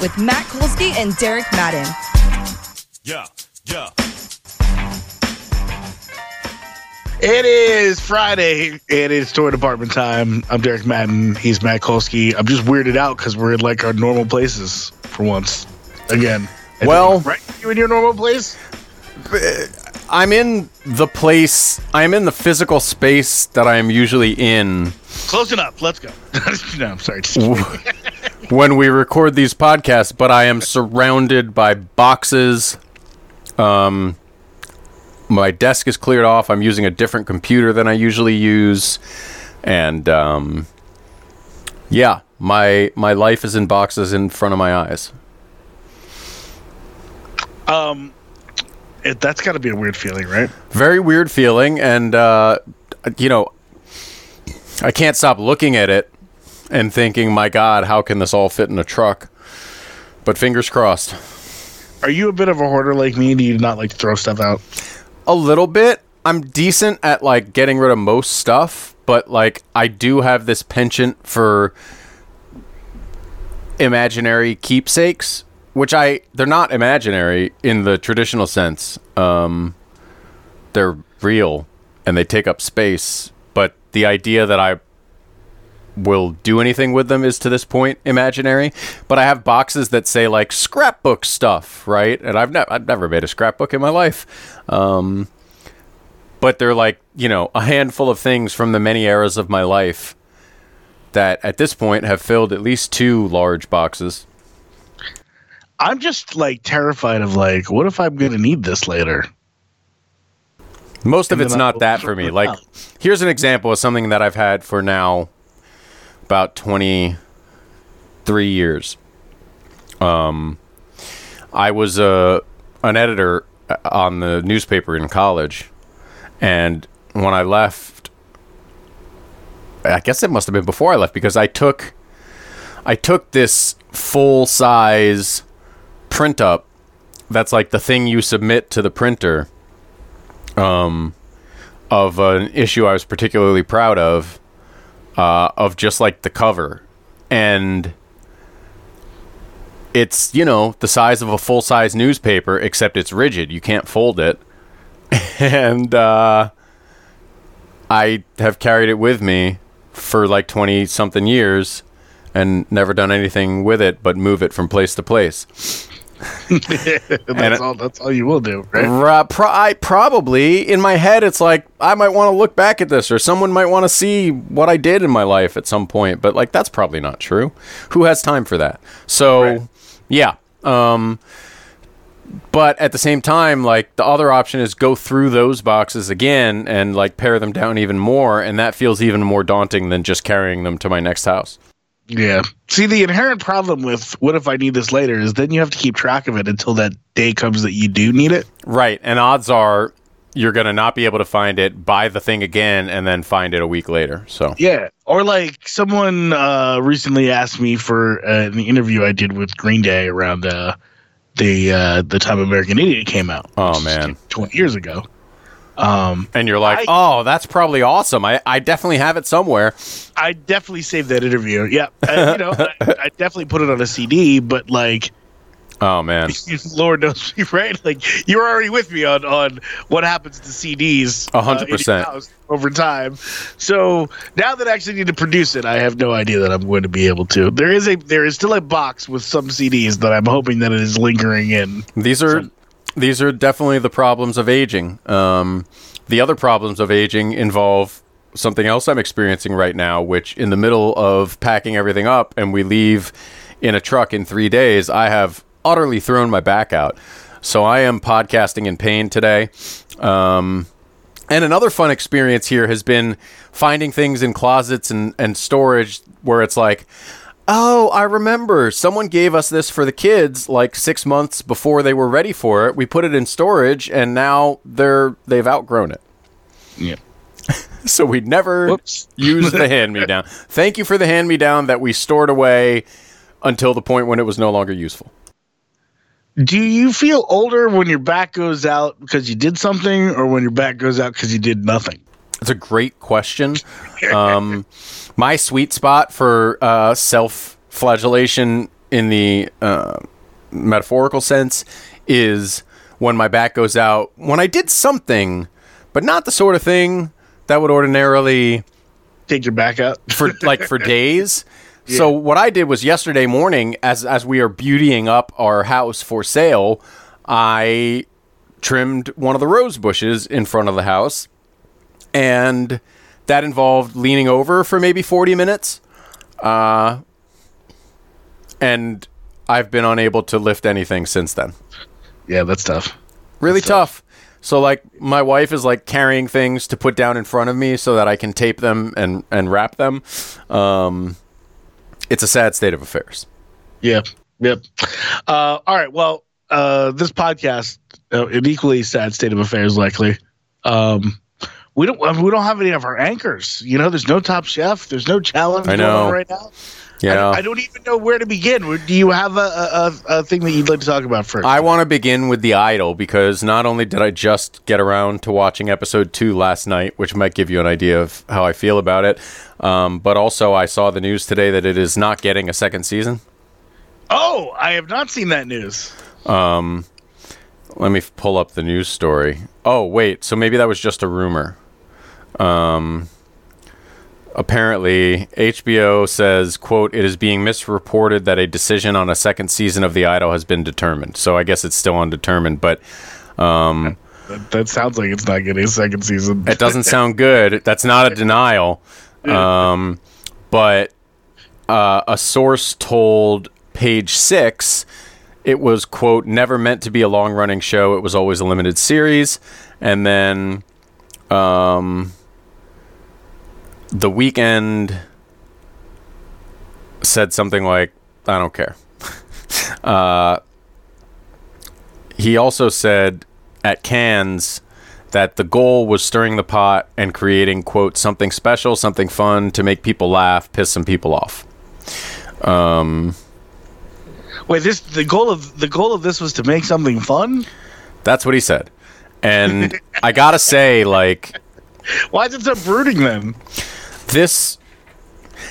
with Matt Kolsky and Derek Madden. Yeah, yeah. It is Friday. It is Toy Department time. I'm Derek Madden. He's Matt Kolsky. I'm just weirded out because we're in like our normal places for once. Again. I Well- right? You in your normal place? Uh, I'm in the place, I'm in the physical space that I am usually in Close enough. Let's go. no, I'm sorry. when we record these podcasts, but I am surrounded by boxes. Um, my desk is cleared off. I'm using a different computer than I usually use, and um, yeah, my my life is in boxes in front of my eyes. um, it, that's got to be a weird feeling, right? Very weird feeling, and uh, you know, I can't stop looking at it and thinking, "My God, how can this all fit in a truck?" But fingers crossed. Are you a bit of a hoarder like me? Do you not like to throw stuff out? A little bit. I'm decent at like getting rid of most stuff, but like I do have this penchant for imaginary keepsakes, which I they're not imaginary in the traditional sense. Um they're real and they take up space, but the idea that I will do anything with them is to this point imaginary. But I have boxes that say like scrapbook stuff, right? And I've never I've never made a scrapbook in my life. Um, but they're like you know a handful of things from the many eras of my life that at this point have filled at least two large boxes. I'm just like terrified of like, what if I'm going to need this later? Most of it's not that for me. Like, out. here's an example of something that I've had for now about 23 years. Um, I was a an editor uh, on the newspaper in college, and when I left, I guess it must have been before I left because I took I took this full size print up. That's like the thing you submit to the printer um, of an issue I was particularly proud of, uh, of just like the cover, and it's you know the size of a full size newspaper, except it's rigid. You can't fold it, and uh, I have carried it with me for like twenty something years, and never done anything with it but move it from place to place. that's all. That's all you will do, right? Pro- I probably in my head it's like I might want to look back at this or someone might want to see what I did in my life at some point but like that's probably not true. Who has time for that? So yeah. Um but at the same time like the other option is go through those boxes again and like pare them down even more and that feels even more daunting than just carrying them to my next house. Yeah. See, the inherent problem with what if I need this later is then you have to keep track of it until that day comes that you do need it. Right. And odds are you're going to not be able to find it, buy the thing again and then find it a week later. So Yeah. Or like someone uh, recently asked me for uh, an interview I did with Green Day around uh, the uh, the time American Idiot came out. Oh, man. 20 years ago. Um, and you're like, I- oh, that's probably awesome. I, I definitely have it somewhere. I definitely saved that interview. Yeah. Uh, you know, I, I definitely put it on a CD, but like, Oh man, Lord knows me, right? Like you're already with me on on what happens to CDs. A hundred uh, percent house over time. So now that I actually need to produce it, I have no idea that I'm going to be able to. There is a there is still a box with some CDs that I'm hoping that it is lingering in. these are these are definitely the problems of aging. Um, the other problems of aging involve something else I'm experiencing right now, which in the middle of packing everything up and we leave in a truck in three days, I have utterly thrown my back out. So I am podcasting in pain today. Um, and another fun experience here has been finding things in closets and, and storage where it's like, Oh, I remember. Someone gave us this for the kids like six months before they were ready for it. We put it in storage, and now they're they've outgrown it. Yeah. So we never Whoops. used the hand me down. Thank you for the hand me down that we stored away until the point when it was no longer useful. Do you feel older when your back goes out because you did something, or when your back goes out because you did nothing? It's a great question. Um, my sweet spot for uh, self flagellation in the uh, metaphorical sense is when my back goes out when I did something, but not the sort of thing that would ordinarily Take your back out. for like for days. So what I did was yesterday morning, as as we are beautying up our house for sale, I trimmed one of the rose bushes in front of the house, and that involved leaning over for maybe forty minutes, uh, and I've been unable to lift anything since then. Yeah, that's tough. Really tough. So like my wife is like carrying things to put down in front of me so that I can tape them and and wrap them. Um, it's a sad state of affairs. Yep. Yep. Uh, all right. Well, uh, this podcast, uh, an equally sad state of affairs, likely. Um, we don't. I mean, we don't have any of our anchors. You know, there's no Top Chef. There's no challenge I going on know. right now. Yeah. I, I don't even know where to begin. Do you have a, a, a, thing that you'd like to talk about first? I want to begin with The Idol because not only did I just get around to watching episode two last night, which might give you an idea of how I feel about it, um, but also I saw the news today that it is not getting a second season. oh, I have not seen that news. Let me pull up the news story. Oh, wait. So maybe that was just a rumor. Um, apparently, HBO says, "quote It is being misreported that a decision on a second season of The Idol has been determined." So I guess it's still undetermined, but um, That, that sounds like it's not getting a second season. it doesn't sound good. That's not a denial. Um, but uh, a source told Page Six it was quote never meant to be a long running show. It was always a limited series, and then um, the Weeknd said something like, "I don't care." uh, he also said at Cannes that the goal was stirring the pot and creating quote something special, something fun to make people laugh, piss some people off. Um, Wait, this the goal of the goal of this was to make something fun. that's what he said. And I gotta say, like, Why is it so brooding then? This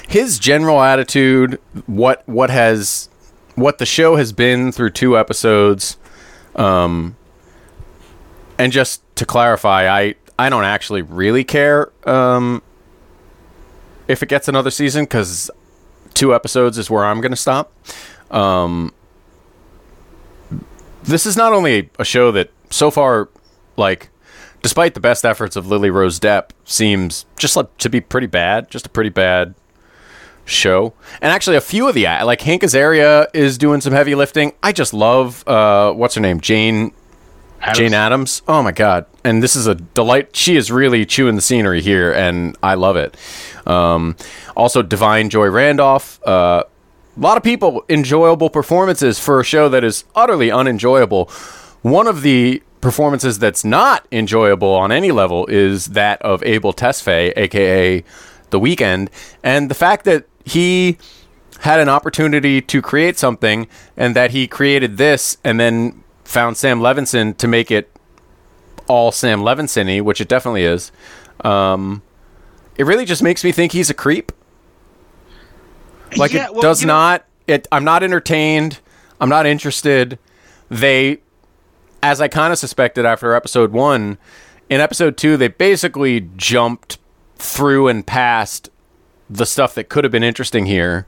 his general attitude what what has what the show has been through two episodes um and just to clarify i i don't actually really care um if it gets another season cuz two episodes is where i'm going to stop. Um this is not only a show that so far like despite the best efforts of Lily Rose Depp, seems just like to be pretty bad. Just a pretty bad show. And actually, a few of the like Hank Azaria is doing some heavy lifting. I just love uh, what's her name, Jane. Jane Adams. Oh my god! And this is a delight. She is really chewing the scenery here, and I love it. Um, also, Da'Vine Joy Randolph. Uh, a lot of people enjoyable performances for a show that is utterly unenjoyable. One of the performances that's not enjoyable on any level is that of Abel Tesfaye, aka The Weeknd, and the fact that he had an opportunity to create something and that he created this and then found Sam Levinson to make it all Sam Levinson-y, which it definitely is. Um, it really just makes me think he's a creep. Like Yeah, it well, does you know- not. It. I'm not entertained. I'm not interested. They, as I kind of suspected after episode one, in episode two they basically jumped through and past the stuff that could have been interesting here,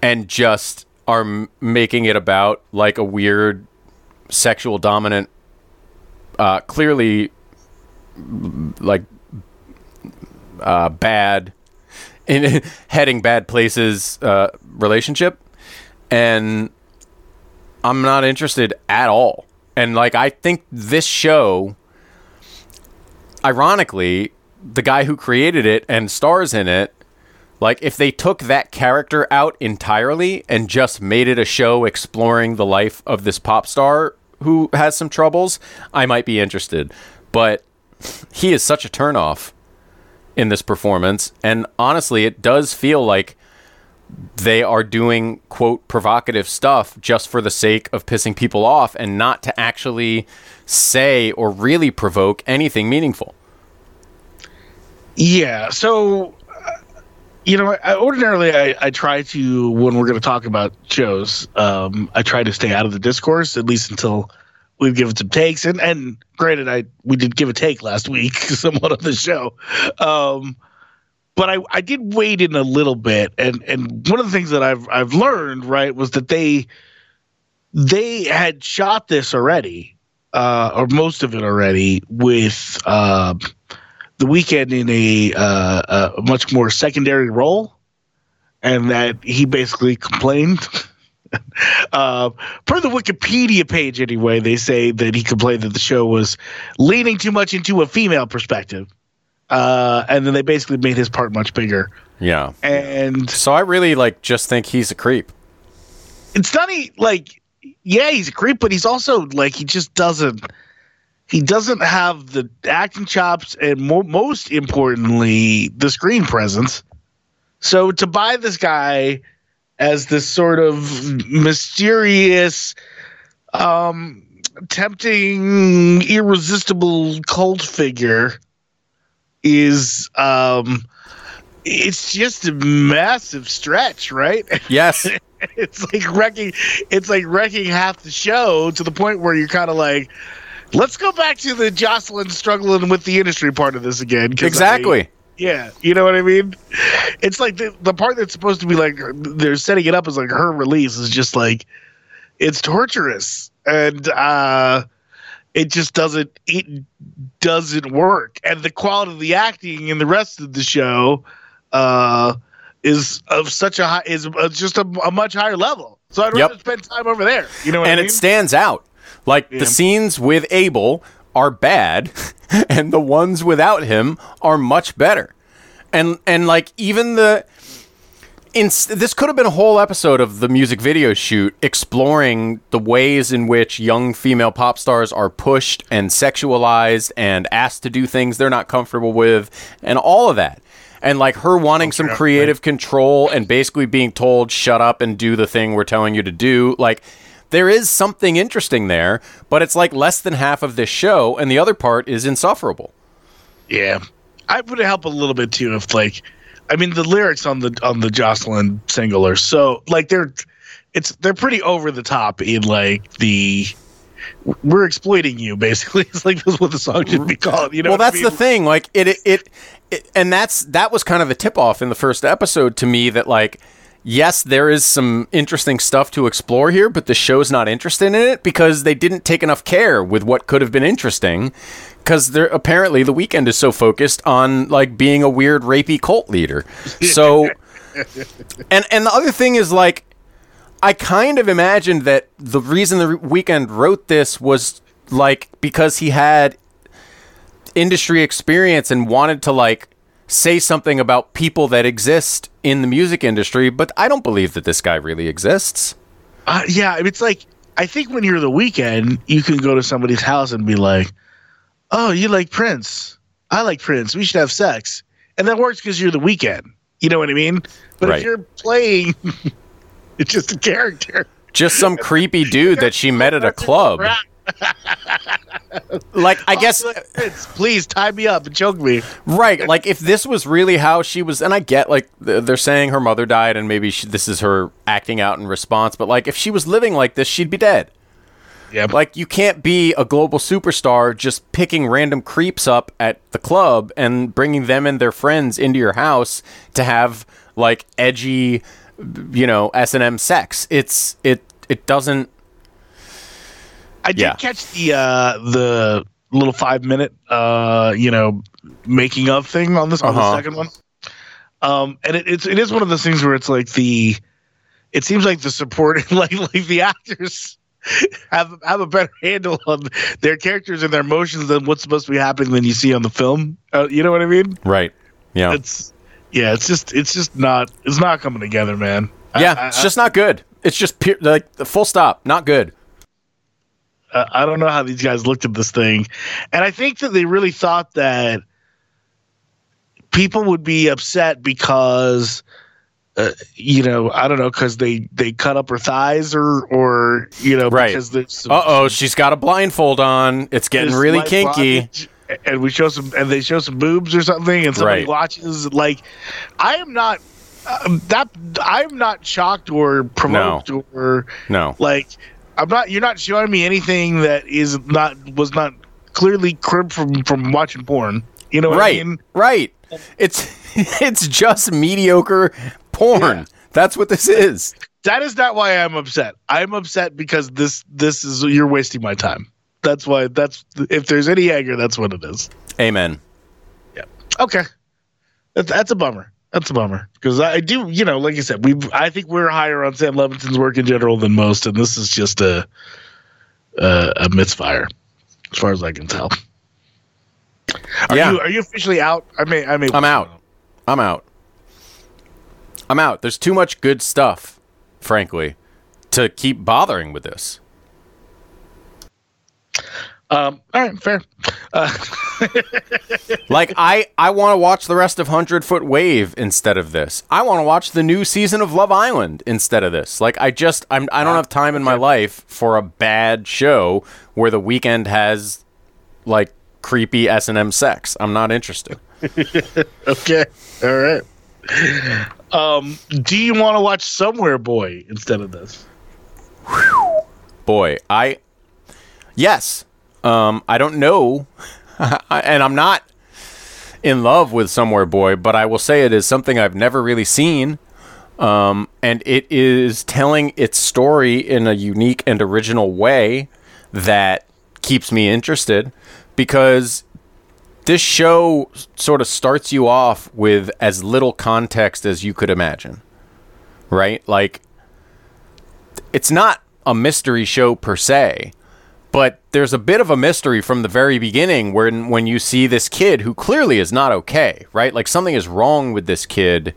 and just are making it about like a weird sexual dominant, uh, clearly like uh, bad in heading bad places uh, relationship. And i'm not interested at all and like i think this show ironically the guy who created it and stars in it Like if they took that character out entirely and just made it a show exploring the life of this pop star who has some troubles, I might be interested. But he is such a turnoff in this performance, and honestly, it does feel like they are doing quote provocative stuff just for the sake of pissing people off and not to actually say or really provoke anything meaningful. Yeah. So, uh, you know, I, ordinarily I, I try to when we're going to talk about shows, um, I try to stay out of the discourse at least until we've given some takes. And and granted, I we did give a take last week, somewhat of the show. Um, but I, I did wade in a little bit, and and one of the things that I've I've learned right was that they they had shot this already, uh, or most of it already with. Uh, the Weeknd in a, uh, a much more secondary role, and that he basically complained. uh, per the Wikipedia page, anyway, they say that he complained that the show was leaning too much into a female perspective, uh, and then they basically made his part much bigger. Yeah. And So I really like just think he's a creep. it's not he like yeah he's a creep but he's also like he just doesn't he doesn't have the acting chops and mo- most importantly the screen presence so to buy this guy as this sort of mysterious um tempting irresistible cult figure is um it's just a massive stretch right Yes. it's like wrecking it's like wrecking half the show to the point where you're kind of like let's go back to the jocelyn struggling with the industry part of this again 'cause I- exactly. yeah you know what i mean it's like the, the part that's supposed to be like they're setting it up as like her release is just like it's torturous and uh it just doesn't it doesn't work and the quality of the acting in the rest of the show uh is of such a high is uh, just a, a much higher level so i'd Yep. rather spend time over there you know what and I mean? it stands out. Like Yeah. the scenes with Abel are bad, and the ones without him are much better. And and like even the in this could have been a whole episode of the music video shoot exploring the ways in which young female pop stars are pushed and sexualized and asked to do things they're not comfortable with and all of that. And like her wanting some creative control and basically being told shut up and do the thing we're telling you to do like there is something interesting there, but it's like less than half of this show and the other part is insufferable. Yeah, I would help a little bit too if like, I mean the lyrics on the on the Jocelyn single are so like they're, it's they're pretty over the top in like the, we're exploiting you basically. It's like that's what the song should be called. You know, well, what I that's the thing. Like it, it, it, it, and that's that was kind of the tip off in the first episode to me that like, yes, there is some interesting stuff to explore here, but the show's not interested in it because they didn't take enough care with what could have been interesting. Because they're apparently the Weeknd is so focused on like being a weird rapey cult leader. So, and and the other thing is like, I kind of imagined that the reason the Weeknd wrote this was like because he had industry experience and wanted to like say something about people that exist in the music industry, but I don't believe that this guy really exists. Uh, yeah, it's like I think when you're the Weeknd, you can go to somebody's house and be like, "Oh, you like Prince? I like Prince. We should have sex," and that works because you're the Weeknd. You know what I mean? But Right. if you're playing, it's just a character. Just some creepy dude that she met at a club. Like I guess please tie me up and choke me. right, like if this was really how she was and I get like they're saying her mother died and maybe she, this is her acting out in response, but like if she was living like this, she'd be dead. Yeah, Like you can't be a global superstar just picking random creeps up at the club and bringing them and their friends into your house to have like edgy, you know, S and M sex. It's it it doesn't. I did yeah. catch the uh, the little five minute uh, you know making of thing on this on the Uh-huh. second one. Um, and it, it's it is one of those things where it's like the it seems like the support like like the actors have have a better handle on their characters and their emotions than what's supposed to be happening than you see on the film. Uh, you know what I mean? Right. Yeah. It's yeah, it's just it's just not it's not coming together, man. Yeah, I, it's just not good. It's just pure, like the full stop, not good. I, I don't know how these guys looked at this thing, and I think that they really thought that people would be upset because. Uh, you know, I don't know because they they cut up her thighs or or you know Right. because there's Uh oh, she's got a blindfold on. It's getting really kinky. and we show some and they show some boobs or something and somebody Right. watches like i am not um, that i'm not shocked or provoked or No. like i'm not you're not showing me anything that is not was not clearly cribbed from from watching porn you know what Right. i mean Right. It's it's just mediocre porn. Yeah. That's what this is. that is not why i'm upset i'm upset because this this is you're wasting my time that's why that's if there's any anger that's what it is Amen. Yeah. Okay, that's, that's a bummer. That's a bummer because I do, you know, like I said, we I think we're higher on Sam Levinson's work in general than most, and this is just a a, a misfire, as far as I can tell. Are Yeah. you are you officially out? I may I may. I'm out. I'm out. I'm out. There's too much good stuff, frankly, to keep bothering with this. Um. All right. Fair. Like I, I want to watch the rest of Hundred Foot Wave instead of this. I want to watch the new season of Love Island instead of this. Like I just, I'm, I don't have time in my life for a bad show where the Weeknd has like creepy S and M sex. I'm not interested. Okay. All right. Um. Do you want to watch Somewhere Boy instead of this? Boy, I, yes, um, I don't know, and I'm not in love with Somewhere Boy, but I will say it is something I've never really seen. Um, and it is telling its story in a unique and original way that keeps me interested because this show sort of starts you off with as little context as you could imagine. Right? Like, it's not a mystery show per se, but there's a bit of a mystery from the very beginning when when you see this kid who clearly is not okay, right? Like something is wrong with this kid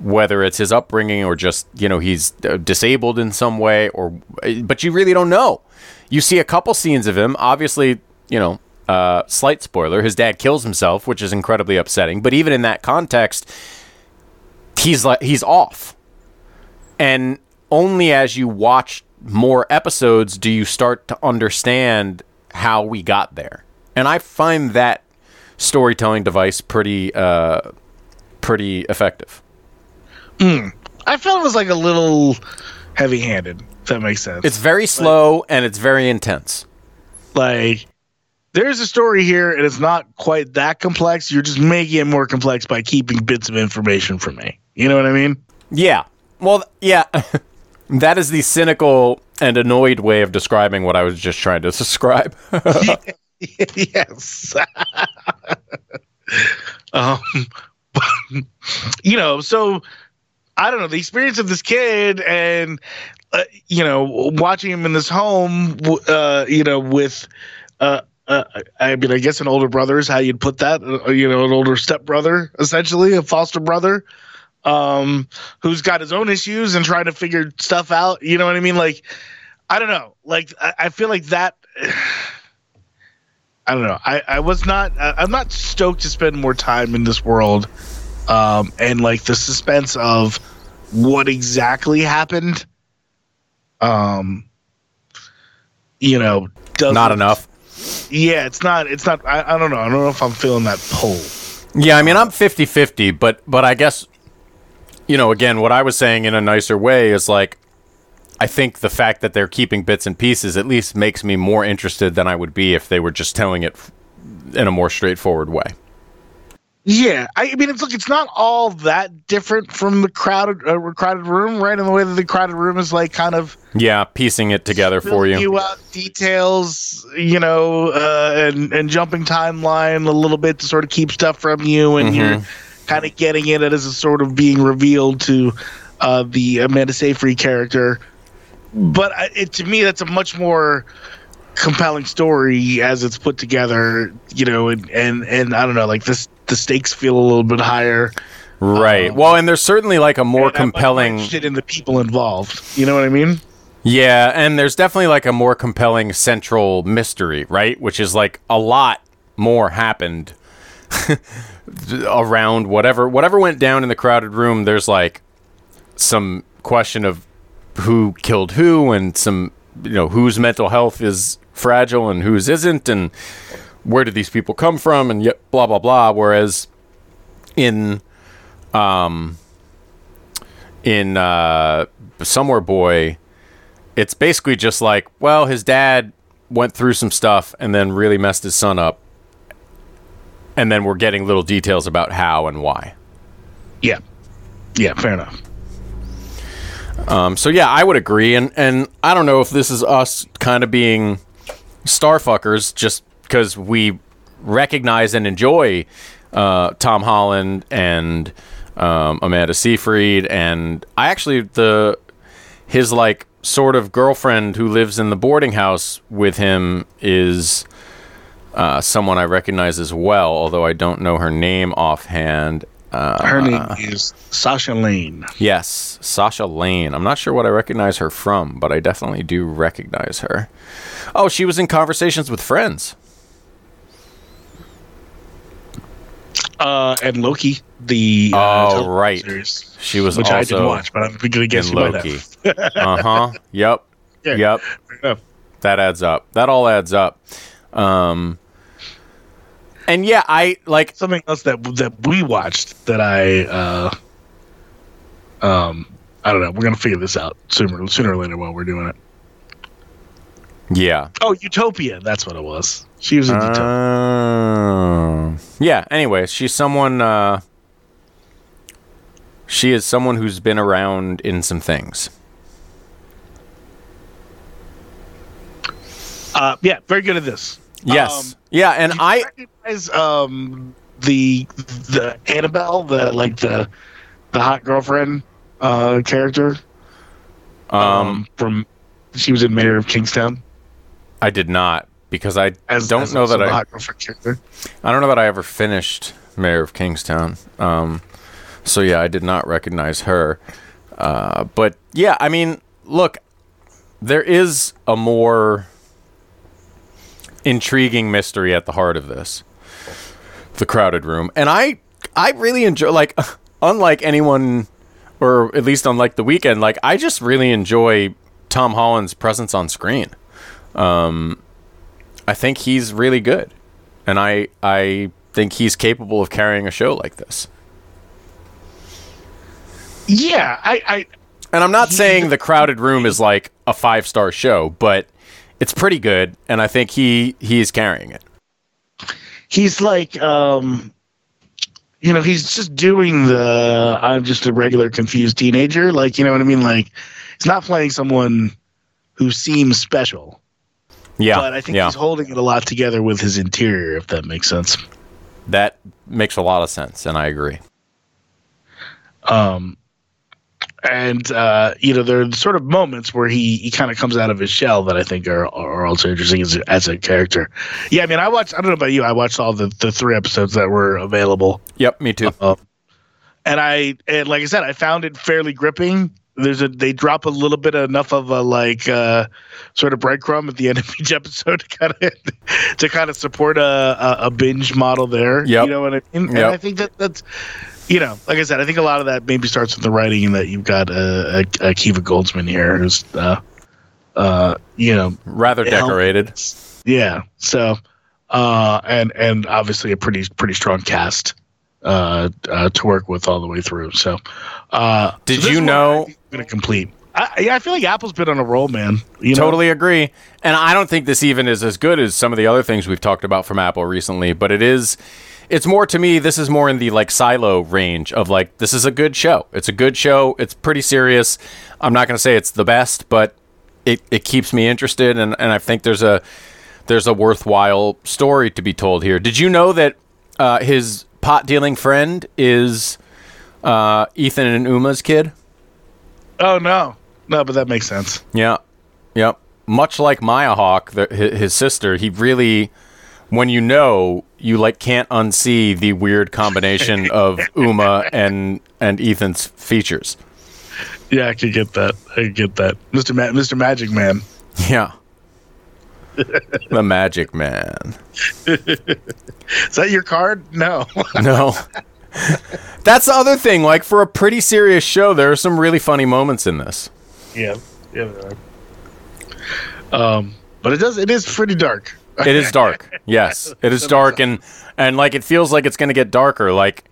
whether it's his upbringing or just, you know, he's uh, disabled in some way or but you really don't know. You see a couple scenes of him, obviously, you know, uh, slight spoiler, his dad kills himself, which is incredibly upsetting, but even in that context, he's like he's off and only as you watch more episodes do you start to understand how we got there? And i find that storytelling device pretty uh pretty effective. I felt it was like a little heavy-handed. If that makes sense. it's very slow and it's very intense. Like there's a story here and it's not quite that complex. You're just making it more complex by keeping bits of information from me. You know what i mean? Yeah. Well yeah that is the cynical and annoyed way of describing what i was just trying to describe yes um you know so i don't know the experience of this kid and uh, you know watching him in this home uh you know with uh uh, I mean, I guess an older brother is how you'd put that. Uh, you know, an older stepbrother, essentially, a foster brother, um, who's got his own issues and trying to figure stuff out. You know what I mean? Like, I don't know. Like, I, I feel like that. I don't know. I, I was not. I, I'm not stoked to spend more time in this world, um, and like the suspense of what exactly happened. Um, you know, not enough Yeah, it's not. It's not. I, I don't know. I don't know if I'm feeling that pull. Yeah, I mean, I'm 50-50, but but I guess you know, again, what I was saying in a nicer way is like I think the fact that they're keeping bits and pieces at least makes me more interested than I would be if they were just telling it in a more straightforward way. Yeah, I mean, it's look, it's not all that different from the crowded, uh, crowded room, right? In the way that the crowded room is like kind of Yeah, piecing it together for filling you. out details, you know, uh, and and jumping timeline a little bit to sort of keep stuff from you, and you're kind of getting it as a sort of being revealed to uh, the Amanda Seyfried character. But I- it, to me, that's a much more compelling story as it's put together, you know, and and and I don't know, like this, the stakes feel a little bit higher. Right. well, and there's certainly like a more And I'm, like, compelling. interested in the people involved. You know what I mean? Yeah, and there's definitely like a more compelling central mystery, right? Which is like a lot more happened around whatever whatever went down in the crowded room. There's like some question of who killed who and some you know whose mental health is fragile and whose isn't and where did these people come from and yet blah blah blah whereas in um in uh somewhere boy it's basically just like well his dad went through some stuff and then really messed his son up and then we're getting little details about how and why Yeah. Yeah, fair enough. Um, so yeah, I would agree, and and I don't know if this is us kind of being starfuckers just because we recognize and enjoy uh, Tom Holland and um, Amanda Seyfried, and I actually the his like sort of girlfriend who lives in the boarding house with him is uh, someone I recognize as well, although I don't know her name offhand. Uh, Her name is Sasha Lane. Yes, Sasha Lane. I'm not sure what I recognize her from, but I definitely do recognize her. Oh, she was in Conversations with Friends. Uh, and Loki, the uh, Oh, right. series, She was which I didn't watch, but I'm to guess Loki. uh huh. Yep. Yeah. Yep. That adds up. That all adds up. Um, and yeah, I like. Something else that that we watched that I uh, um I don't know. We're gonna figure this out sooner sooner or later while we're doing it. Yeah. Oh, Utopia. That's what it was. She was in Utopia. Uh, yeah. Anyway, she's someone. Uh, she is someone who's been around in some things. Uh, yeah, very good at this. Yes. Um, yeah, and you I recognize um the the Annabelle, the like the the hot girlfriend uh character um from she was in Mayor of Kingstown I did not because I as don't as know that I hot girlfriend character. I don't know that I ever finished Mayor of Kingstown. Um, so yeah, I did not recognize her. Uh, but yeah, I mean, look, there is a more intriguing mystery at the heart of this, the crowded room, and I I really enjoy like unlike anyone or at least unlike the Weeknd, like I just really enjoy Tom Holland's presence on screen. Um, I think he's really good, and I I think he's capable of carrying a show like this. Yeah, I, I And I'm not saying the crowded room is like a five star show, but it's pretty good, and I think he he is carrying it. he's like um you know he's just doing the i'm just a regular confused teenager. Like you know what i mean? Like he's not playing someone who seems special. Yeah, but i think yeah, he's holding it a lot together with his interior if that makes sense. That makes a lot of sense, and I agree. um and uh you know there are sort of moments where he he kind of comes out of his shell that i think are are also interesting as a, as a character yeah i mean i watched i don't know about you i watched all the the three episodes that were available Yep, me too. Um, and I and like I said, I found it fairly gripping. There's a they drop a little bit enough of a like uh, sort of breadcrumb at the end of each episode to kind of to kind of support a, a, a binge model there. Yep. You know what I mean? And I think that that's you know, like I said, I think a lot of that maybe starts with the writing and that you've got uh, a, Akiva Goldsman here who's uh, uh, you know Rather decorated. yeah. So, uh, and and obviously a pretty pretty strong cast uh, uh, to work with all the way through. So, uh, Did so you know- I think Gonna complete. I, yeah, I feel like Apple's been on a roll, man. You know? Totally agree. And I don't think this even is as good as some of the other things we've talked about from Apple recently, but it is it's more to me this is more in the like silo range of like this is a good show. It's a good show. It's pretty serious. I'm not going to say it's the best, but it it keeps me interested and and I think there's a there's a worthwhile story to be told here. Did you know that uh, his pot dealing friend is uh, Ethan and Uma's kid? Oh no, no, but that makes sense. Yeah, yep. Much like Maya Hawke, the, his, his sister, he really when you know you like can't unsee the weird combination of Uma and and Ethan's features. Yeah, I can get that. I can get that. Mr. Ma- Mr. Magic Man. Yeah. the Magic Man. Is that your card? No. No. That's the other thing. Like for a pretty serious show, there are some really funny moments in this. yeah. Yeah. Um, but it does. It is pretty dark. It is dark. Yes, it is dark, and and like it feels like it's going to get darker. Like,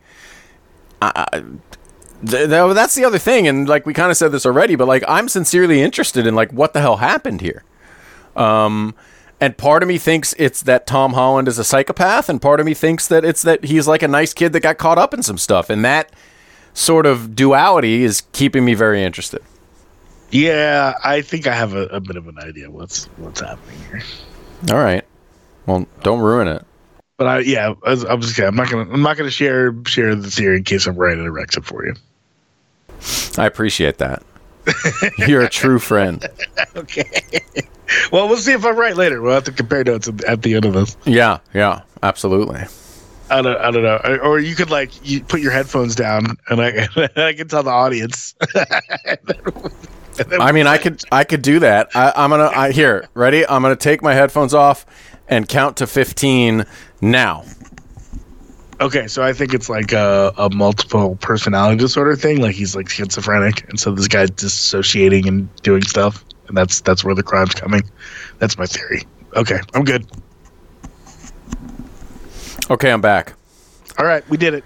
th- th- that's the other thing, and like we kind of said this already, but like I'm sincerely interested in like what the hell happened here. Um, and part of me thinks it's that Tom Holland is a psychopath, and part of me thinks that it's that he's like a nice kid that got caught up in some stuff, and that sort of duality is keeping me very interested. Yeah, I think I have a, a bit of an idea what's what's happening here. All right, well, don't ruin it. But I, yeah, I was, I was okay. I'm not gonna, I'm not gonna share share the theory in case I'm right and it wrecks it for you. I appreciate that. You're a true friend. Okay. well, we'll see if I'm right later. We'll have to compare notes at, the end of this. Yeah, yeah, absolutely. I don't, I don't know. Or- you could like you put your headphones down and I, I can tell the audience. I mean, I could, I could do that. I, I'm gonna, I, here, ready? I'm gonna take my headphones off and count to 15 now. Okay, so I think it's like a, a multiple personality disorder thing. Like he's like schizophrenic, and so this guy's dissociating and doing stuff, and that's that's where the crime's coming. That's my theory. Okay, I'm good. Okay, I'm back. All right, we did it.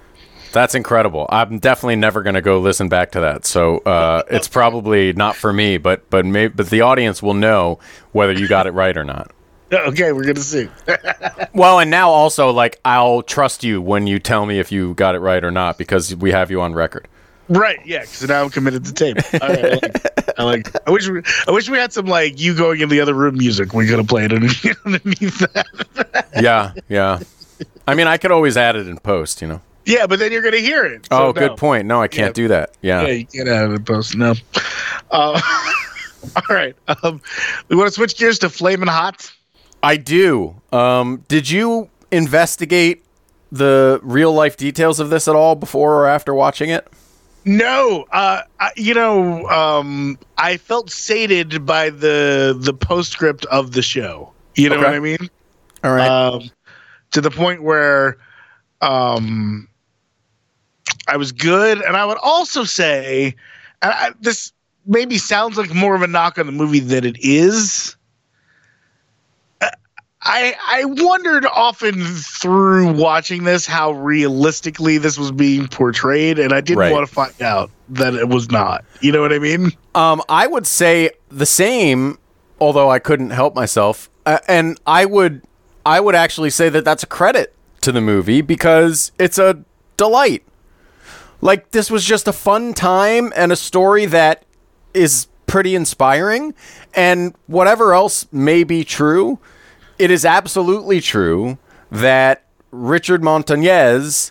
That's incredible. I'm definitely never gonna go listen back to that. So uh, it's probably not for me, but but maybe but the audience will know whether you got it right or not. Okay, we're gonna see. Well, and now also like I'll trust you when you tell me if you got it right or not because we have you on record. right? Yeah. So now I'm committed to tape. All right, I like. I, like I wish we. I wish we had some like you going in the other room music. We could have played underneath, underneath that. Yeah, yeah. I mean, I could always add it in post, you know. Yeah, but then you're gonna hear it. so oh, no. good point. No, I can't Yeah. do that. Yeah. Yeah, you can't add it in post. No. Uh, all right. Um, we want to switch gears to flaming hot. I do. Um, did you investigate the real life details of this at all before or after watching it? No, uh, I, you know, um, I felt sated by the the postscript of the show. You know Okay. what I mean? All right. Um, to the point where, um, I was good, and I would also say, and I, this maybe sounds like more of a knock on the movie than it is. I I wondered often through watching this how realistically this was being portrayed, and I didn't Right. want to find out that it was not. You know what I mean? Um, I would say the same, although I couldn't help myself. Uh, and I would, I would actually say that that's a credit to the movie because it's a delight. Like this was just a fun time and a story that is pretty inspiring. And whatever else may be true, it is absolutely true that Richard Montañez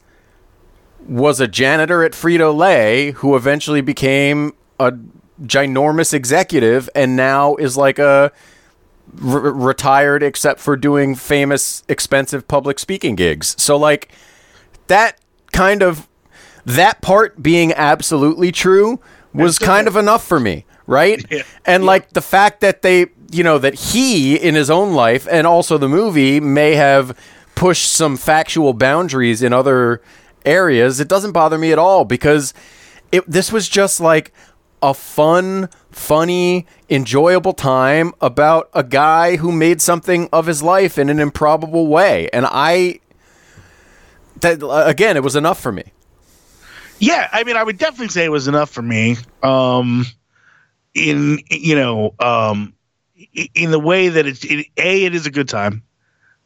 was a janitor at Frito Lay who eventually became a ginormous executive and now is like a r- retired except for doing famous expensive public speaking gigs. So like that kind of that part being absolutely true was kind of enough for me, right? Yeah. And like the fact that they, you know, that he in his own life and also the movie may have pushed some factual boundaries in other areas, it doesn't bother me at all because it this was just like a fun, funny, enjoyable time about a guy who made something of his life in an improbable way. And I that again, it was enough for me. Yeah, I mean, I would definitely say it was enough for me. Um, in you know, um, in the way that it's it, a, it is a good time.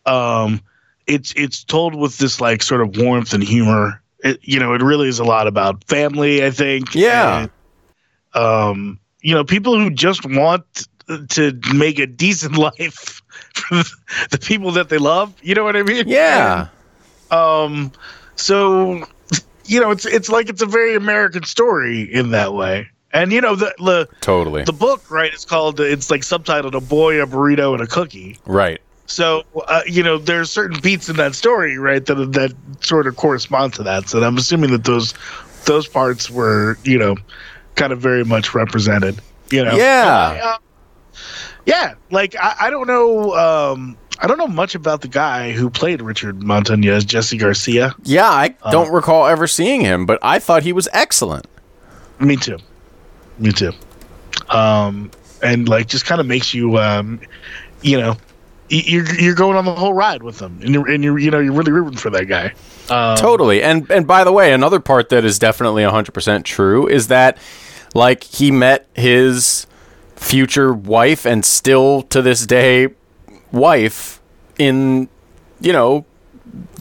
Um, it's it's told with this like sort of warmth and humor. It, you know, it really is a lot about family. I think. Yeah. And, um, you know, people who just want to make a decent life for the people that they love. You know what I mean? Yeah. Um, so you know, it's it's like it's a very American story in that way. And you know, the the Totally. the book, right? It's called it's like subtitled "A Boy, a Burrito, and a Cookie." right. So uh, you know, there's certain beats in that story, right, that that sort of correspond to that. So I'm assuming that those those parts were, you know, kind of very much represented. You know, Yeah. Uh, yeah. Like I, I don't know, um, I don't know much about the guy who played Richard Montañez, Jesse Garcia. Yeah, I Uh. don't recall ever seeing him, but I thought he was excellent. Me too. Me too. Um, and like just kind of makes you, um, you know, you're you're going on the whole ride with them, and you're and you're you know you're really rooting for that guy. Um, Totally. And and by the way, another part that is definitely 100% true is that like he met his future wife and still to this day wife in you know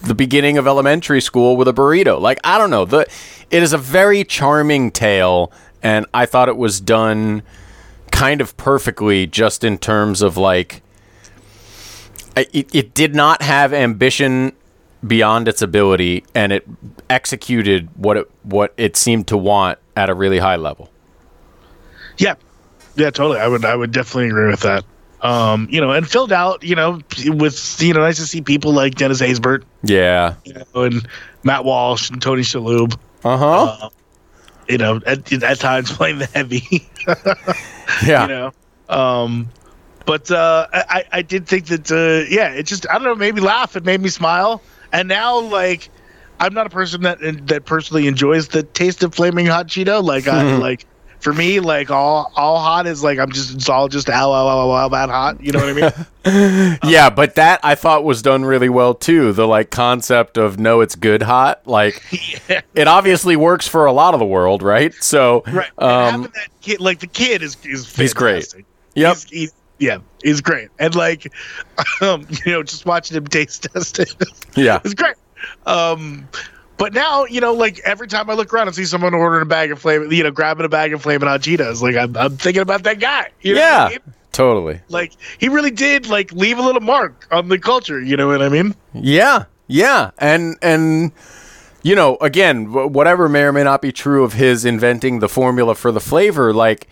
the beginning of elementary school with a burrito. Like I don't know, the it is a very charming tale and I thought it was done kind of perfectly just in terms of like it, it did not have ambition beyond its ability and it executed what it what it seemed to want at a really high level. Yeah, yeah, totally. I would I would definitely agree with that. Um, you know, and filled out, you know, with you know, nice to see people like Dennis Haysbert, Yeah. you know, and Matt Walsh and Tony Shalhoub. Uh-huh. You know, at, at times playing the heavy. yeah. you know. Um, but uh, I, I did think that uh, yeah, it just I don't know, made me laugh. It made me smile. And now like I'm not a person that that personally enjoys the taste of flaming hot Cheeto. Like I like for me, like all all hot is like I'm just it's all just ow ow ow ow, bad hot. You know what I mean? yeah, but that I thought was done really well too. The like concept of no it's good hot, like it obviously works for a lot of the world, right? So right. Um that kid, like the kid is is He's great. Yep. He's, he's, yeah, he's great. And like, um, you know, just watching him taste test it. Yeah. it's great. Um, but now, you know, like every time I look around and see someone ordering a bag of flame, you know, grabbing a bag of flaming hot Cheetos, like I'm, I'm thinking about that guy. You know what I yeah. mean? Totally. Like he really did like leave a little mark on the culture. You know what I mean? Yeah, yeah, and and you know, again, whatever may or may not be true of his inventing the formula for the flavor, like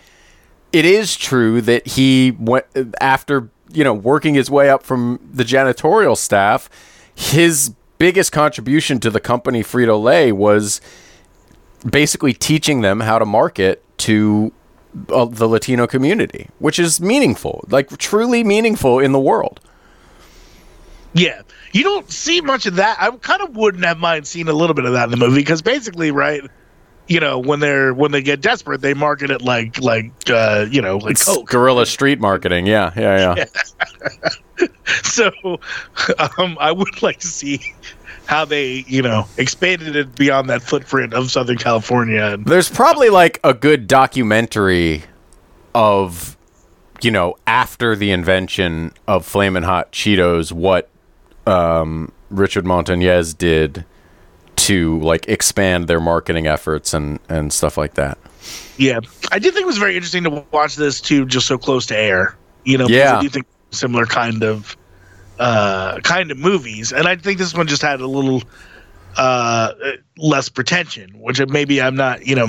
it is true that he went after you know working his way up from the janitorial staff. His biggest contribution to the company Frito Lay was basically teaching them how to market to uh, the Latino community, which is meaningful, like truly meaningful in the world. Yeah. You don't see much of that. I kind of wouldn't have mind seeing a little bit of that in the movie because basically, right, you know, when they're when they get desperate, they market it like like uh, you know, like Coke. Guerrilla street marketing. Yeah, yeah, yeah. So, um, I would like to see how they, you know, expanded it beyond that footprint of Southern California. And, There's probably like a good documentary of, you know, after the invention of Flamin' Hot Cheetos, what um, Richard Montañez did to like expand their marketing efforts and and stuff like that. yeah, I did think it was very interesting to watch this too, just so close to air. You know, Yeah. I do think similar kind of uh, kind of movies, and I think this one just had a little uh, less pretension, which maybe I'm not. You know,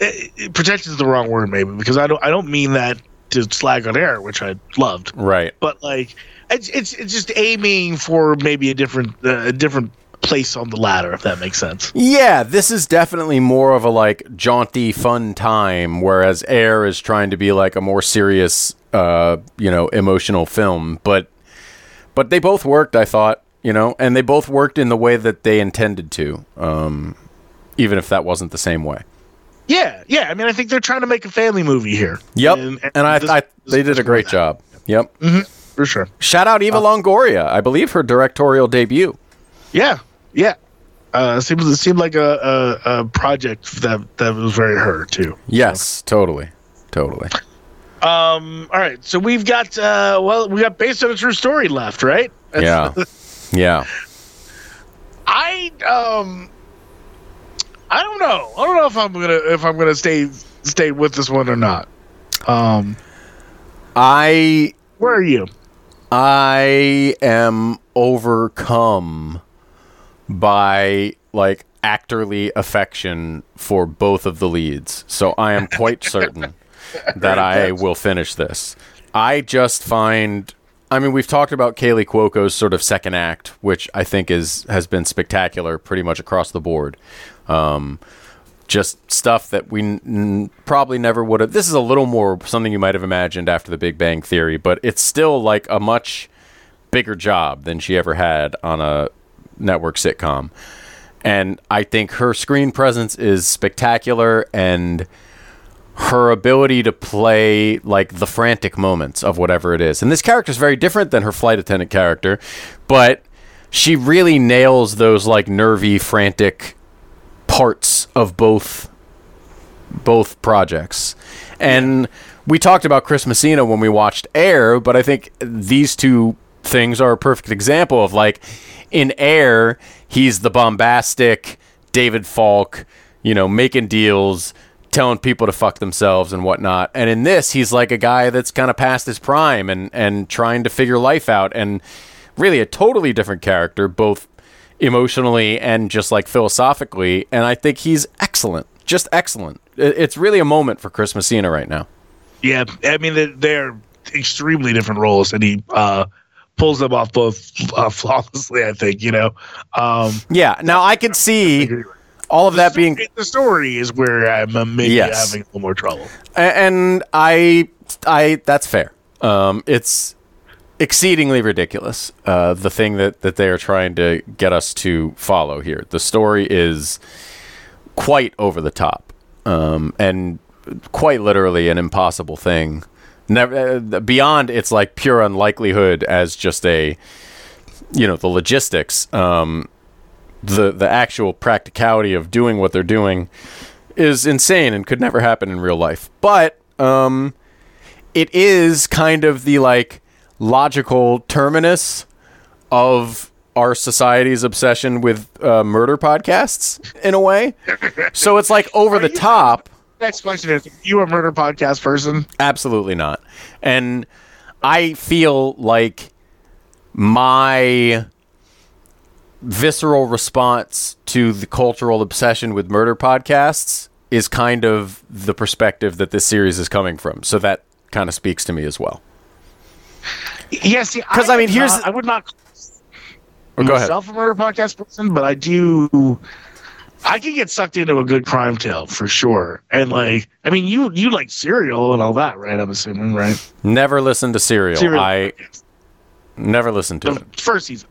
eh, eh, pretension is the wrong word, maybe because I don't I don't mean that to slag on air, which I loved. Right. but like it's it's, it's just aiming for maybe a different uh, a different place on the ladder if that makes sense Yeah, this is definitely more of a like jaunty, fun time, whereas Air is trying to be like a more serious, uh, you know, emotional film. But but they both worked, I thought, you know, and they both worked in the way that they intended to, um, even if that wasn't the same way. yeah yeah i mean i think they're trying to make a family movie here Yep, and, I, this- I they did a great job. Yep. that, for sure Shout out Eva Longoria, I believe her directorial debut. yeah yeah uh seems it seemed like a, a a project that that was very her too Yes, totally, totally. um all right so we've got uh well we got based on a true story left right Yeah, yeah. I um I don't know. I don't know if I'm gonna if I'm gonna stay stay with this one or not. Um I where are you? I am overcome by like actorly affection for both of the leads. So I am quite certain that I will finish this. I just find I mean, we've talked about Kaley Cuoco's sort of second act, which I think is has been spectacular, pretty much across the board. Um, just stuff that we n- probably never would have. This is a little more something you might have imagined after The Big Bang Theory, but it's still like a much bigger job than she ever had on a network sitcom. And I think her screen presence is spectacular and her ability to play like the frantic moments of whatever it is. And this character is very different than her flight attendant character, but she really nails those like nervy, frantic parts of both both projects. And we talked about Chris Messina when we watched Air, but I think these two things are a perfect example of like in Air, he's the bombastic David Falk, you know, making deals, telling people to fuck themselves and whatnot. And in this, he's like a guy that's kind of past his prime and and trying to figure life out and really a totally different character, both emotionally and just like philosophically. And I think he's excellent, just excellent. It's really a moment for Chris Messina right now. Yeah, I mean they're, they're extremely different roles, and he uh, pulls them off both uh, flawlessly. I think you know. Um, Yeah. Now I could see all of that being the story is where I'm uh, maybe Yes. having a little more trouble. And I, I that's fair. Um, it's exceedingly ridiculous. Uh, the thing that that they are trying to get us to follow here. The story is quite over the top, um, and quite literally an impossible thing. Never uh, beyond its like pure unlikelihood as just a, you know, the logistics. Um, the the actual practicality of doing what they're doing is insane and could never happen in real life. But um, it is kind of the like logical terminus of our society's obsession with uh, murder podcasts in a way. So it's like over the top. Next question is: You a murder podcast person? Absolutely not. And I feel like my visceral response to the cultural obsession with murder podcasts is kind of the perspective that this series is coming from. So that kind of speaks to me as well. Yes, 'Cause, I mean, here's- not- I would not Oh, go ahead. myself a murder podcast person, but I do. I can get sucked into a good crime tale for sure, and like, I mean, you you like Serial and all that, right? I'm assuming, right? Never listened to Serial. Serial. I never listened to the it. first season,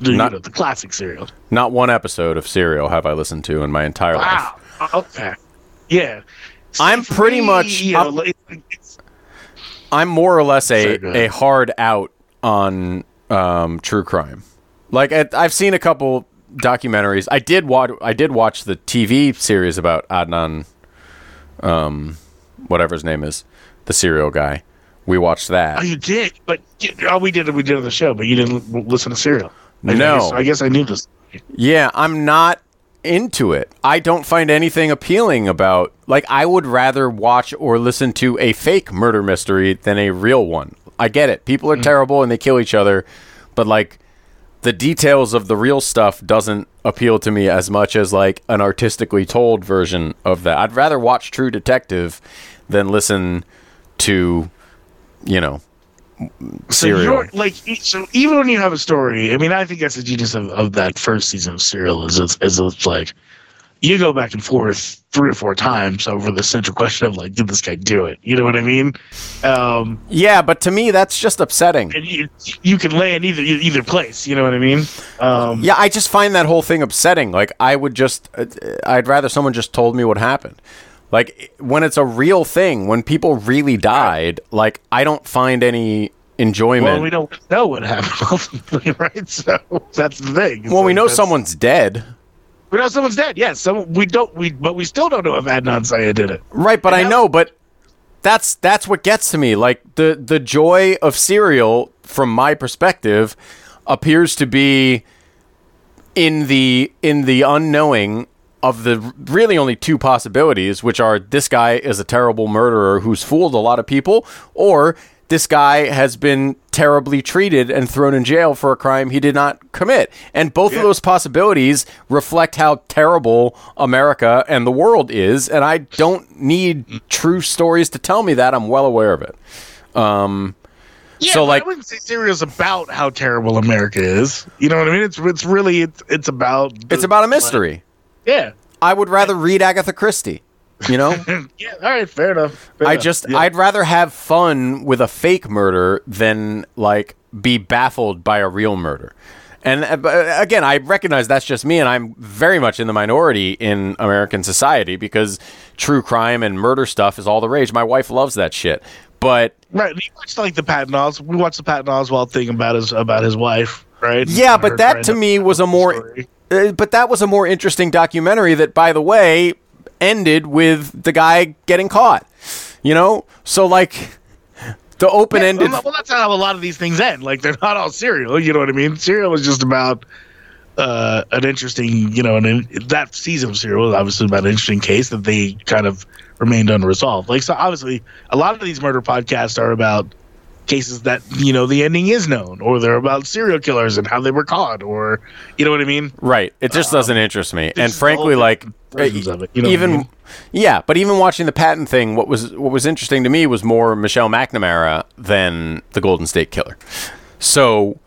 the, you Not- know, the classic Serial. Not one episode of Serial have I listened to in my entire life. Okay. Yeah. I'm pretty me, much- You know, I'm- like, I'm more or less a, a hard out on um, true crime. Like I've seen a couple documentaries. I did watch. I did watch the TV series about Adnan, um, whatever his name is, the serial guy. We watched that. oh, you did, but you- oh, we did. We did on the show, but you didn't listen to Serial. I No. guess, I guess I knew this. Yeah, I'm not into it. I don't find anything appealing about like I would rather watch or listen to a fake murder mystery than a real one. I get it. People are terrible and they kill each other, but like the details of the real stuff doesn't appeal to me as much as like an artistically told version of that. I'd rather watch True Detective than listen to you know So Serial. you're like, so even when you have a story, I mean, I think that's the genius of, of that first season of Serial is it's, is it's like you go back and forth three or four times over the central question of like, did this guy do it? You know what I mean? Um, Yeah, but to me that's just upsetting. you, you can land either either place. You know what I mean? Um, Yeah, I just find that whole thing upsetting. Like, I would just, uh, I'd rather someone just told me what happened. Like, when it's a real thing, when people really died, like, I don't find any enjoyment. Well, we don't know what happened ultimately, right? So that's the thing. It's Well, we know that's- someone's dead. We know someone's dead. Yes, so we don't. We but we still don't know if Adnan Syed did it. Right, but I that- know, but that's that's what gets to me. Like the the joy of serial from my perspective appears to be in the in the unknowing of the really only two possibilities, which are this guy is a terrible murderer who's fooled a lot of people, or this guy has been terribly treated and thrown in jail for a crime he did not commit. And both of those possibilities reflect how terrible America and the world is. And I don't need true stories to tell me that. I'm well aware of it. Um, Yeah, so like I wouldn't say Serial's about how terrible America is. You know what I mean? It's it's really it's it's about it's about a mystery. yeah. I would rather read Agatha Christie. You know, Yeah, all right, fair enough. fair I enough. just Yeah. I'd rather have fun with a fake murder than like be baffled by a real murder. And uh, uh, again, I recognize that's just me, and I'm very much in the minority in American society because true crime and murder stuff is all the rage. My wife loves that shit, but right. You watched like the Patton Os. We watched the Patton Oswalt thing about his about his wife, right? Yeah, Her but that to me was a more, uh, but that was a more interesting documentary. That, by the way, ended with the guy getting caught. You know, so like the open ended. Well, well, that's how a lot of these things end. Like they're not all serial. You know what I mean? Serial is just about uh, an interesting, you know, and that season of serial was obviously about an interesting case that they kind of remained unresolved. Like so, obviously, a lot of these murder podcasts are about cases that you know the ending is known, or they're about serial killers and how they were caught, or you know what I mean? Right. It just doesn't interest me. And frankly, like it, you know what I even mean? yeah, but even watching the Patton thing, what was what was interesting to me was more Michelle McNamara than the Golden State Killer. So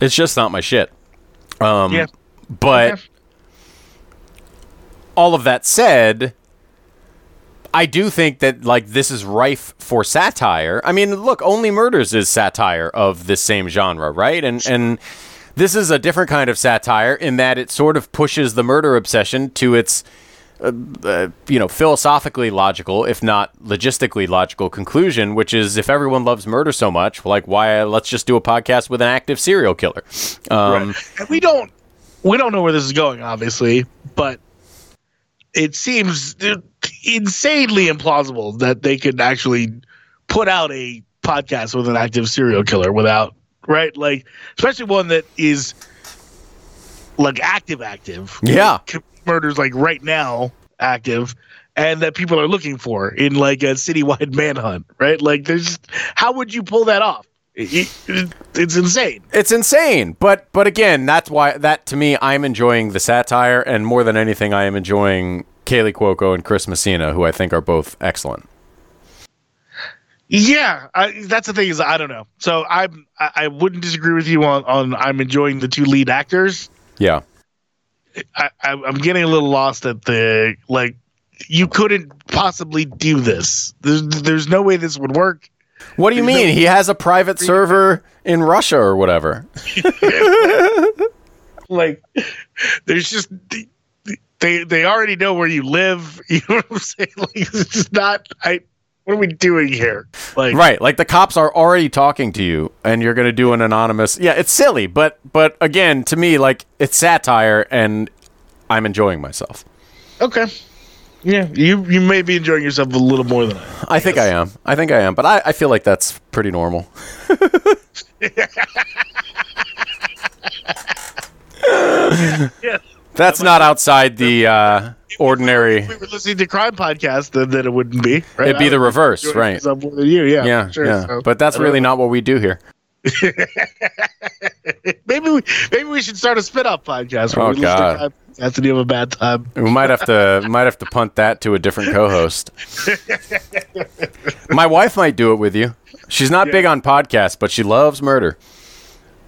it's just not my shit. Um, yeah. But Yeah. all of that said, I do think that like this is rife for satire. I mean, look, Only Murders is satire of this same genre, right? And and this is a different kind of satire in that it sort of pushes the murder obsession to its uh, uh, you know philosophically logical, if not logistically logical conclusion, which is if everyone loves murder so much, like why let's just do a podcast with an active serial killer. Um, And we don't we don't know where this is going, obviously, but it seems insanely implausible that they could actually put out a podcast with an active serial killer without right, like especially one that is like active, active. Yeah. Like, murders like right now active. And that people are looking for in like a citywide manhunt, right? Like, there's how would you pull that off? It- it- it's insane. It's insane, but but again, that's why that to me, I'm enjoying the satire, and more than anything, I am enjoying Kaley Cuoco and Chris Messina, who I think are both excellent. Yeah, I, that's the thing is I don't know. So I'm I, I wouldn't disagree with you on on I'm enjoying the two lead actors. Yeah, I, I I'm getting a little lost at the like you couldn't possibly do this. There's there's no way this would work. What do you mean? He has a private server in Russia or whatever. Like there's just they they already know where you live. You know what I'm saying? Like it's just not I. What are we doing here? Like Right, like the cops are already talking to you, and you're gonna do an anonymous. Yeah, it's silly, but but again, to me, like it's satire, and I'm enjoying myself. okay. Yeah, you you may be enjoying yourself a little more than I. am. I think I am. I think I am, but I, I feel like that's pretty normal. Yeah. That's not outside the uh, ordinary. we were listening to crime podcast, then, then it wouldn't be. Right? It'd be the reverse, right? more than you, yeah, Yeah, sure. yeah. So, but that's really know. not what we do here. Maybe we maybe we should start a spin-off podcast where Oh, we listen God. To crime podcasts and have a bad time. We might have to might have to punt that to a different co-host. My wife might do it with you. She's not big on podcasts, but she loves murder.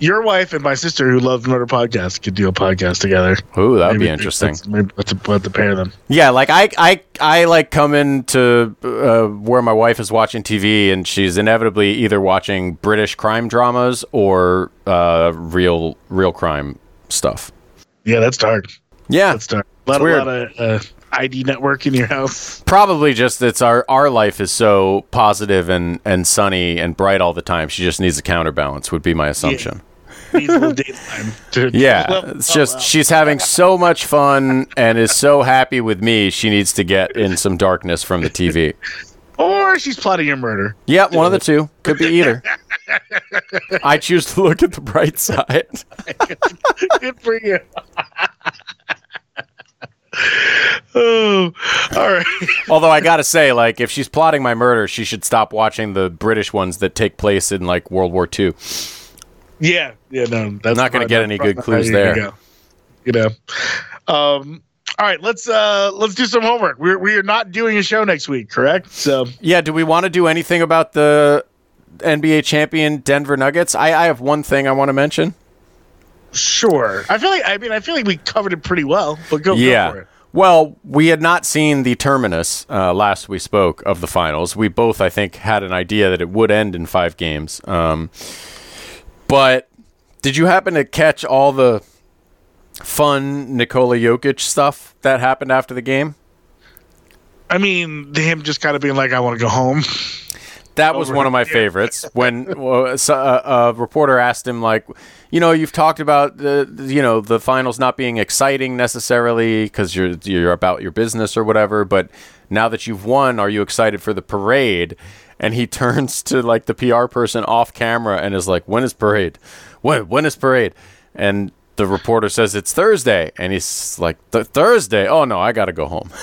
Your wife and my sister, who love murder podcasts, could do a podcast together. Ooh, that would be interesting. Let's, maybe let's put the pair of them. Yeah, like I, I, I like come into uh, where my wife is watching TV, and she's inevitably either watching British crime dramas or uh, real, real crime stuff. Yeah, that's dark. Yeah, That's dark. A lot, a lot of uh, ID network in your house. probably just it's our our life is so positive and and sunny and bright all the time. She just needs a counterbalance. Would be my assumption. Needs a little daytime. To Yeah, level it's just she's having so much fun and is so happy with me. She needs to get in some darkness from the TV. or she's plotting a murder. Yeah, one of the two. Could be either. I choose to look at the bright side. Good for you. Oh, all right. Although I gotta say, like, if she's plotting my murder, she should stop watching the British ones that take place in like World War II. Yeah, yeah, no, that's Not gonna get any good clues there. go, You know, um, all right, let's uh let's do some homework. We're we are not doing a show next week, correct? So Yeah, do we want to do anything about the NBA champion Denver Nuggets, I, I have one thing I want to mention. Sure. I feel like I mean I feel like we covered it pretty well, but go, go for yeah. it. Well, we had not seen the terminus uh, last we spoke of the finals. We both, I think, had an idea that it would end in five games. Um, but did you happen to catch all the fun Nikola Jokic stuff that happened after the game? I mean, him just kind of being like, "I want to go home." That was one of my favorites. When uh, a reporter asked him, like, you know, you've talked about the, you know, the finals not being exciting necessarily because you're you're about your business or whatever. But now that you've won, are you excited for the parade? And he turns to like the PR person off camera and is like, "When is parade? When when is parade?" And the reporter says it's Thursday, and he's like, "Th- "Thursday? Oh no, I gotta go home."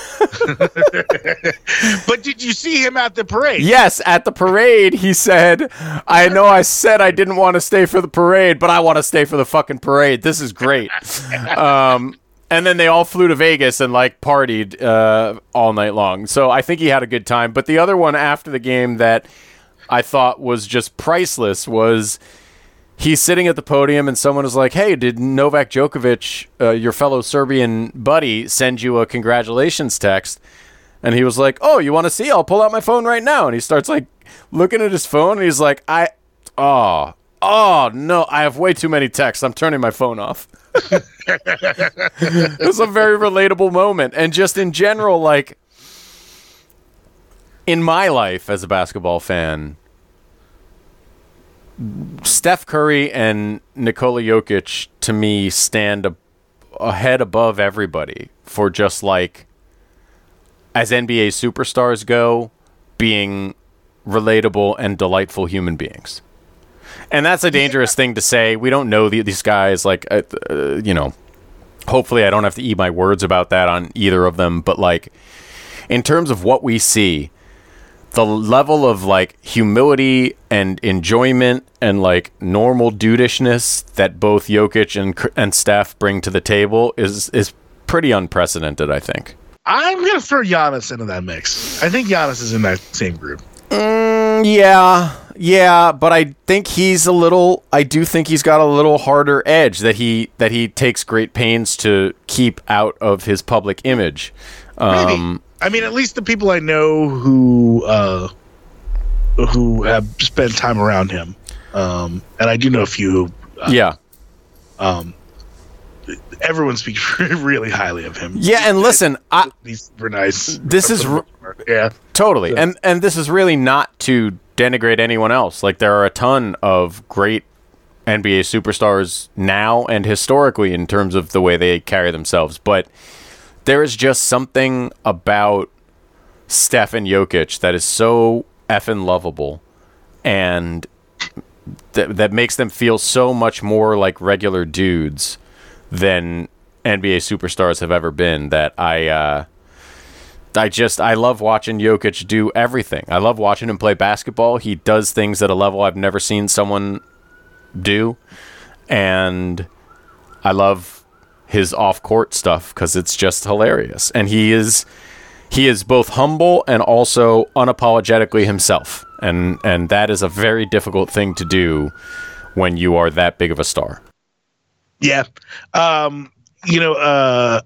But did you see him at the parade? Yes, at the parade, he said, I know I said I didn't want to stay for the parade, but I want to stay for the fucking parade. This is great. um, and then they all flew to Vegas and like partied uh, all night long. So I think he had a good time. But the other one after the game that I thought was just priceless was he's sitting at the podium and someone is like, "Hey, did Novak Djokovic, uh, your fellow Serbian buddy, send you a congratulations text?" And he was like, "Oh, you want to see? I'll pull out my phone right now." And he starts like looking at his phone and he's like, "I oh, oh no, I have way too many texts. I'm turning my phone off." it was a very relatable moment and just in general like in my life as a basketball fan, Steph Curry and Nikola Jokic to me stand a, a head above everybody for just like as NBA superstars go, being relatable and delightful human beings. And that's a dangerous thing to say. We don't know the, these guys. Like, uh, uh, you know, hopefully I don't have to eat my words about that on either of them. But like, in terms of what we see, the level of like humility and enjoyment and like normal dudishness that both Jokic and and Steph bring to the table is is pretty unprecedented. I think. I'm gonna throw Giannis into that mix. I think Giannis is in that same group. Yeah, yeah, but I think he's a little. I do think he's got a little harder edge that he that he takes great pains to keep out of his public image. Maybe. Um, I mean, at least the people I know who uh, who have spent time around him, um, and I do know a few. Uh, yeah, everyone speaks really highly of him. yeah, and listen, I, he's super nice. This is r- yeah. Totally. And and this is really not to denigrate anyone else. Like there are a ton of great NBA superstars now and historically in terms of the way they carry themselves, but there is just something about Steph and Jokic that is so effing lovable and that that makes them feel so much more like regular dudes than NBA superstars have ever been that I uh I just I love watching Jokic do everything. I love watching him play basketball. He does things at a level I've never seen someone do, and I love his off-court stuff because it's just hilarious. And he is he is both humble and also unapologetically himself, and and that is a very difficult thing to do when you are that big of a star. Yeah. Um, you know, uh,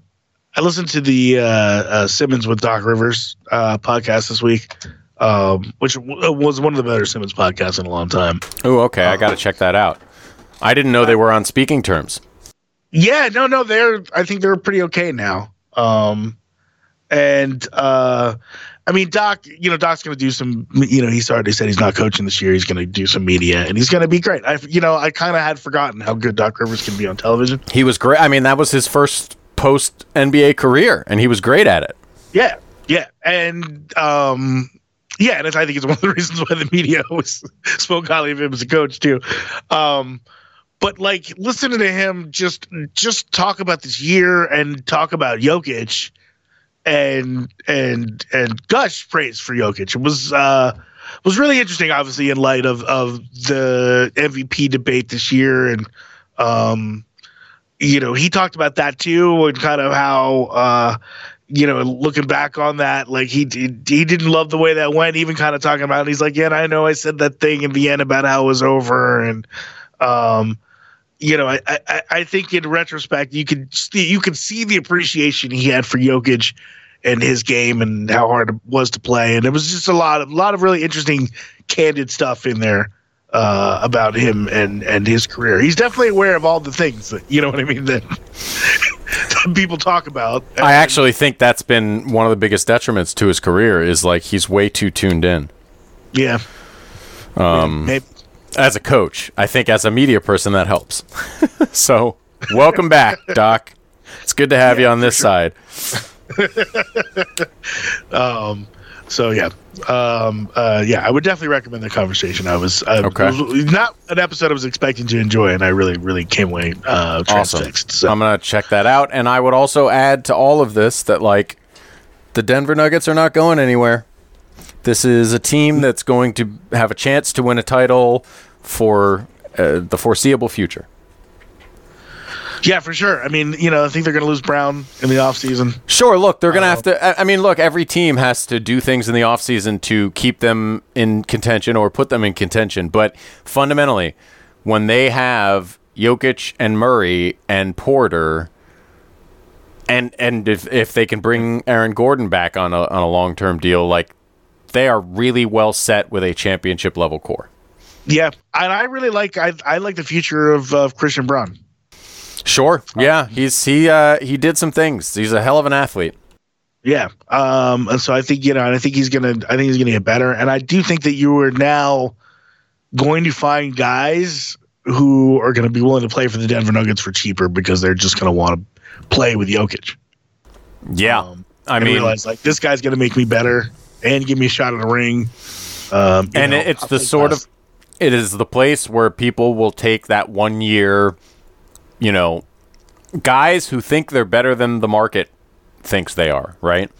I listened to the uh, uh, Simmons with Doc Rivers uh, podcast this week, um, which w- was one of the better Simmons podcasts in a long time. Oh, okay, I got to check that out. I didn't know they were on speaking terms. Yeah, no, no, they're. I think they're pretty okay now. Um, and uh, I mean, Doc, you know, Doc's going to do some. You know, he's already said he's not coaching this year. He's going to do some media, and he's going to be great. I, you know, I kind of had forgotten how good Doc Rivers can be on television. He was great. I mean, that was his first post NBA career, and he was great at it. Yeah, yeah, and um, yeah, and I think it's one of the reasons why the media always spoke highly of him as a coach too. Um, but like listening to him just just talk about this year and talk about Jokic and and and gush praise for Jokic. Was uh was really interesting, obviously, in light of of the MVP debate this year and um you know, he talked about that too and kind of how uh you know, looking back on that, like he he didn't love the way that went. Even kind of talking about, it. he's like, yeah, I know I said that thing in the end about how it was over, and um, you know, I, I, I think in retrospect, you could see, you could see the appreciation he had for Jokic and his game and how hard it was to play, and it was just a lot of a lot of really interesting, candid stuff in there uh, about him and and his career. He's definitely aware of all the things that you know what I mean that, that people talk about. I actually think that's been one of the biggest detriments to his career is like he's way too tuned in. Yeah. Um, Maybe. As a coach, I think as a media person that helps. so, welcome back, Doc. It's good to have you on this side. um, so yeah, um, uh, yeah, I would definitely recommend the conversation. I was uh, Okay. not an episode I was expecting to enjoy, and I really, really came away uh, Awesome. transfixed. So. I'm gonna check that out, and I would also add to all of this that like the Denver Nuggets are not going anywhere. This is a team that's going to have a chance to win a title for uh, the foreseeable future. yeah, for sure. I mean, you know, I think they're going to lose Brown in the offseason. Sure, look, they're going to have to. I- I mean, look, every team has to do things in the offseason to keep them in contention or put them in contention. But fundamentally, when they have Jokic and Murray and Porter, and and if, if they can bring Aaron Gordon back on a, on a long term deal, like they are really well set with a championship level core. Yeah, and I really like I, I like the future of uh, Christian Braun. Sure, yeah, he's he uh, he did some things. He's a hell of an athlete. Yeah. Um, and so I think, you know, and I think he's gonna I think he's gonna get better. And I do think that you are now going to find guys who are gonna be willing to play for the Denver Nuggets for cheaper because they're just gonna want to play with Jokic. Yeah, Um, I mean, realize like this guy's gonna make me better and give me a shot in the ring. Um, and know, it's I'll the sort less. of it is the place where people will take that one year you know guys who think they're better than the market thinks they are right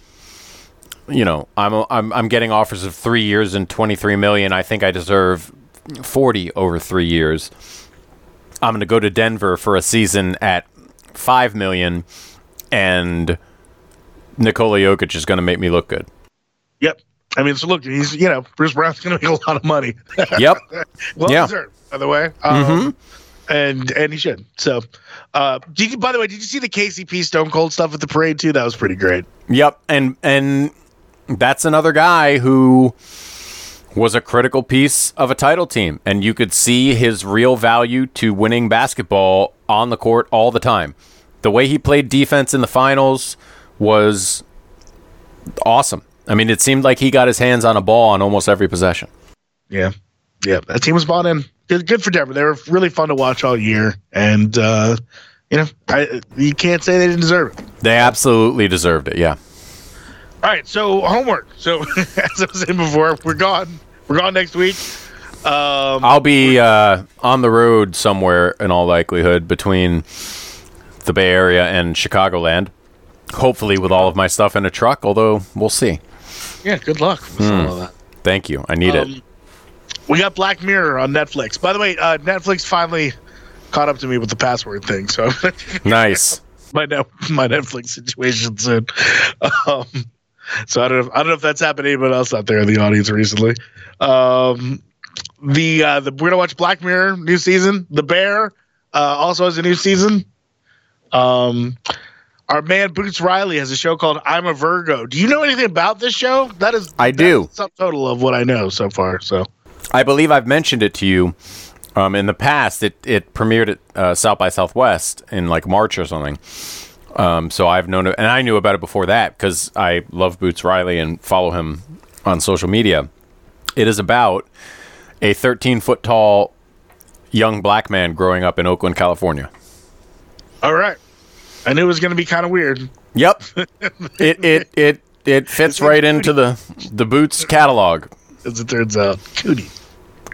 you know i'm i'm, I'm getting offers of 3 years and 23 million i think i deserve 40 over 3 years i'm going to go to denver for a season at 5 million and Nikola Jokic is going to make me look good. Yep. I mean, so look, he's you know Bruce Brown's gonna make a lot of money. Yep. well Yeah. deserved, by the way. Um, And and he should. So, uh, did you, by the way, did you see the KCP Stone Cold stuff at the parade too? That was pretty great. Yep, and and that's another guy who was a critical piece of a title team, and you could see his real value to winning basketball on the court all the time. The way he played defense in the finals was awesome. I mean, it seemed like he got his hands on a ball on almost every possession. Yeah, yeah. That team was bought in. Good, good for Denver. They were really fun to watch all year, and uh, you know, I, you can't say they didn't deserve it. They absolutely deserved it. Yeah. All right, so homework. So as I was saying before, we're gone. We're gone next week. Um, I'll be uh, on the road somewhere in all likelihood between the Bay Area and Chicagoland. Hopefully, with all of my stuff in a truck, although we'll see. Yeah, good luck with Hmm. all of that. Thank you. I need it. Um, We got Black Mirror on Netflix. By the way, uh, Netflix finally caught up to me with the password thing, so Nice. my my Netflix situation soon. Um, so I don't know. I don't know if that's happened to anyone else out there in the audience recently. Um, the uh, the we're gonna watch Black Mirror new season. The Bear uh, also has a new season. Um, our man Boots Riley has a show called I'm a Virgo. Do you know anything about this show? That is I do. subtotal of what I know so far. So I believe I've mentioned it to you um, in the past. It it premiered at uh, South by Southwest in like March or something. Um, so I've known it, and I knew about it before that because I love Boots Riley and follow him on social media. It is about a 13 foot tall young black man growing up in Oakland, California. all right, I knew it was gonna be kind of weird. Yep, it it it it fits right into the the Boots catalog. As it turns out, cootie.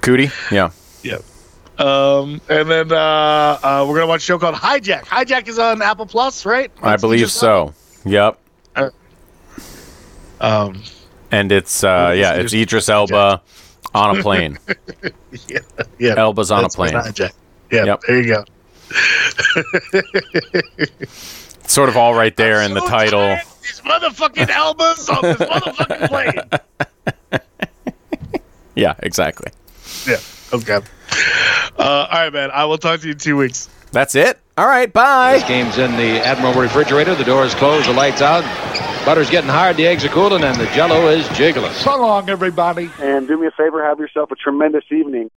Cootie, yeah. Yep. Um, and then uh, uh, we're gonna watch a show called Hijack. Hijack is on Apple Plus, right? I believe so. Yep. Um, And it's uh yeah, it's Idris Elba on a plane. yeah, yeah. Elba's on a That's plane. Hijack. Yeah, Yep. there you go. It's sort of all right there in the title. tired. these motherfucking Elbas on this motherfucking plane. Yeah, exactly. Yeah. Okay. Uh, all right, man. I will talk to you in two weeks. That's it. All right, bye. This game's in the Admiral refrigerator. The door's closed. The lights out. Butter's getting hard. The eggs are cooling, and the Jello is jiggling. So long, everybody. And do me a favor, have yourself a tremendous evening.